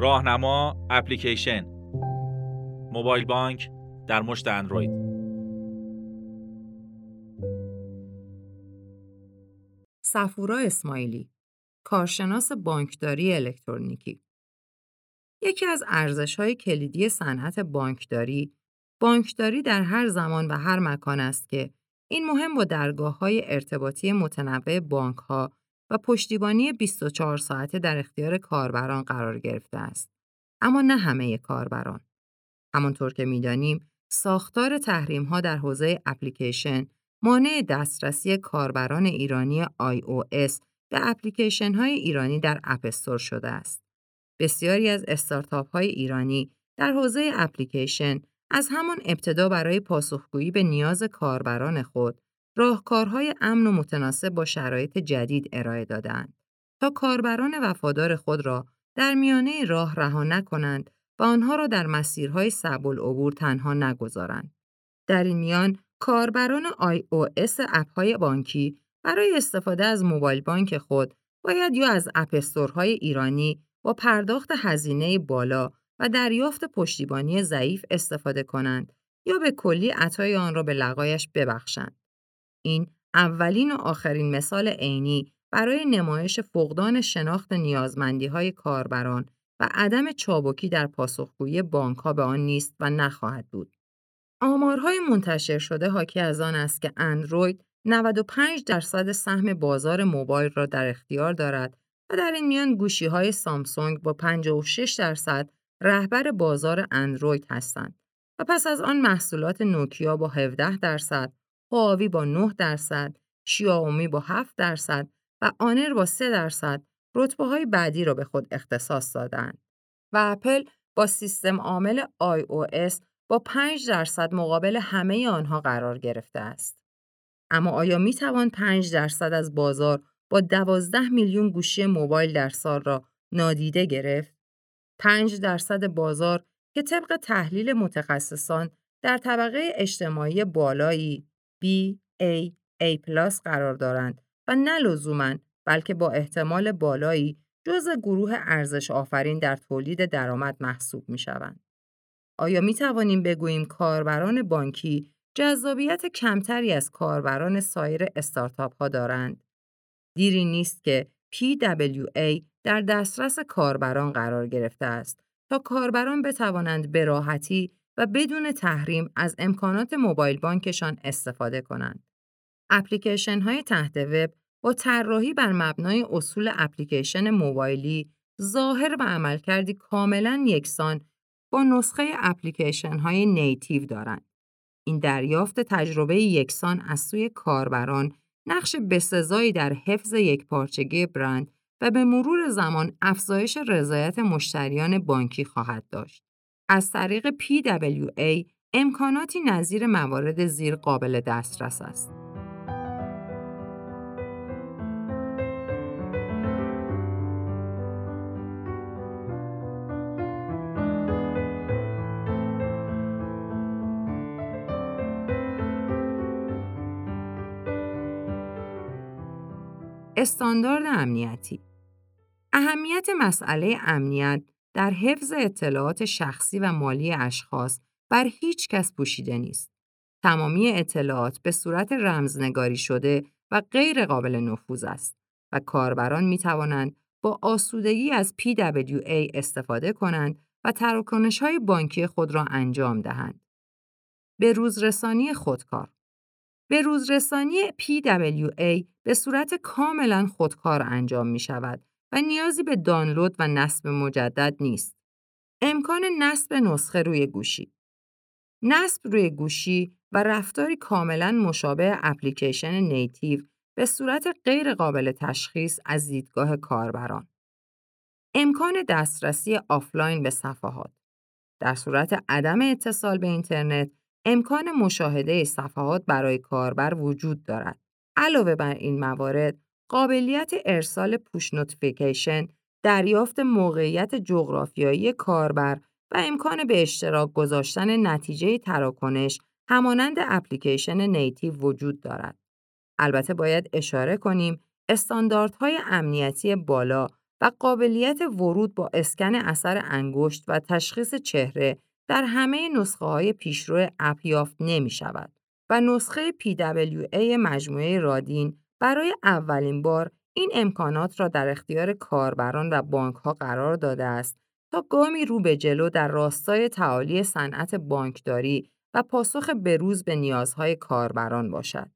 راهنما اپلیکیشن. موبایل بانک در مشت اندروید. صفورا اسماعیلی کارشناس بانکداری الکترونیکی. یکی از ارزش‌های کلیدی صنعت بانکداری بانکداری در هر زمان و هر مکان است که این مهم با درگاه های ارتباطی متنوع بانک ها و پشتیبانی 24 ساعته در اختیار کاربران قرار گرفته است. اما نه همه کاربران. همانطور که می‌دانیم، ساختار تحریم ها در حوزه اپلیکیشن مانع دسترسی کاربران ایرانی iOS به اپلیکیشن های ایرانی در اپستور شده است. بسیاری از استارتاپ های ایرانی در حوزه اپلیکیشن از همان ابتدا برای پاسخگویی به نیاز کاربران خود راهکارهای امن و متناسب با شرایط جدید ارائه دادند تا کاربران وفادار خود را در میانه راه رها نکنند و آنها را در مسیرهای صعب العبور تنها نگذارند. در این میان کاربران iOS اپهای بانکی برای استفاده از موبایل بانک خود باید یا از اپستورهای ایرانی با پرداخت هزینه بالا و دریافت پشتیبانی ضعیف استفاده کنند یا به کلی عطای آن را به لقایش ببخشند. این اولین و آخرین مثال عینی برای نمایش فقدان شناخت نیازمندی های کاربران و عدم چابکی در پاسخگویی بانک ها به آن نیست و نخواهد بود. آمارهای منتشر شده حاکی از آن است که اندروید 95 درصد سهم بازار موبایل را در اختیار دارد و در این میان گوشی های سامسونگ با 56 درصد رهبر بازار اندروید هستند و پس از آن محصولات نوکیا با 17 درصد، هواوی با 9 درصد، شیائومی با 7 درصد و آنر با 3 درصد رتبه های بعدی را به خود اختصاص دادند و اپل با سیستم عامل iOS با 5 درصد مقابل همه آنها قرار گرفته است. اما آیا می توان 5 درصد از بازار با 12 میلیون گوشی موبایل در سال را نادیده گرفت؟ 5 درصد بازار که طبق تحلیل متخصصان در طبقه اجتماعی بالایی B, A, A+ قرار دارند و نه لزوماً بلکه با احتمال بالایی جز گروه ارزش آفرین در تولید درآمد محسوب می شوند. آیا می توانیم بگوییم کاربران بانکی جذابیت کمتری از کاربران سایر استارتاپ ها دارند؟ دیری نیست که PWA در دسترس کاربران قرار گرفته است تا کاربران بتوانند به راحتی و بدون تحریم از امکانات موبایل بانکشان استفاده کنند. اپلیکیشن های تحت وب با طراحی بر مبنای اصول اپلیکیشن موبایلی ظاهر و عملکردی کاملا یکسان با نسخه اپلیکیشن های نیتیو دارند. این دریافت تجربه یکسان از سوی کاربران نقش بسزایی در حفظ یک پارچگی برند و به مرور زمان افزایش رضایت مشتریان بانکی خواهد داشت. از طریق PWA امکاناتی نظیر موارد زیر قابل دسترس است. استاندارد امنیتی اهمیت مسئله امنیت در حفظ اطلاعات شخصی و مالی اشخاص بر هیچ کس پوشیده نیست. تمامی اطلاعات به صورت رمزنگاری شده و غیر قابل نفوذ است و کاربران می توانند با آسودگی از PWA استفاده کنند و تراکنش های بانکی خود را انجام دهند. به روزرسانی خودکار به روزرسانی PWA به صورت کاملا خودکار انجام می شود و نیازی به دانلود و نصب مجدد نیست. امکان نصب نسخه روی گوشی نصب روی گوشی و رفتاری کاملا مشابه اپلیکیشن native به صورت غیر قابل تشخیص از دیدگاه کاربران. امکان دسترسی آفلاین به صفحات در صورت عدم اتصال به اینترنت امکان مشاهده صفحات برای کاربر وجود دارد. علاوه بر این موارد، قابلیت ارسال push notification، دریافت موقعیت جغرافیایی کاربر و امکان به اشتراک گذاشتن نتیجه تراکنش همانند اپلیکیشن native وجود دارد. البته باید اشاره کنیم استانداردهای امنیتی بالا و قابلیت ورود با اسکن اثر انگشت و تشخیص چهره در همه نسخه های پیشرو اپ یافت نمی شود و نسخه PWA مجموعه رادین برای اولین بار این امکانات را در اختیار کاربران و بانک ها قرار داده است تا گامی رو به جلو در راستای تعالی صنعت بانکداری و پاسخ بروز به نیازهای کاربران باشد.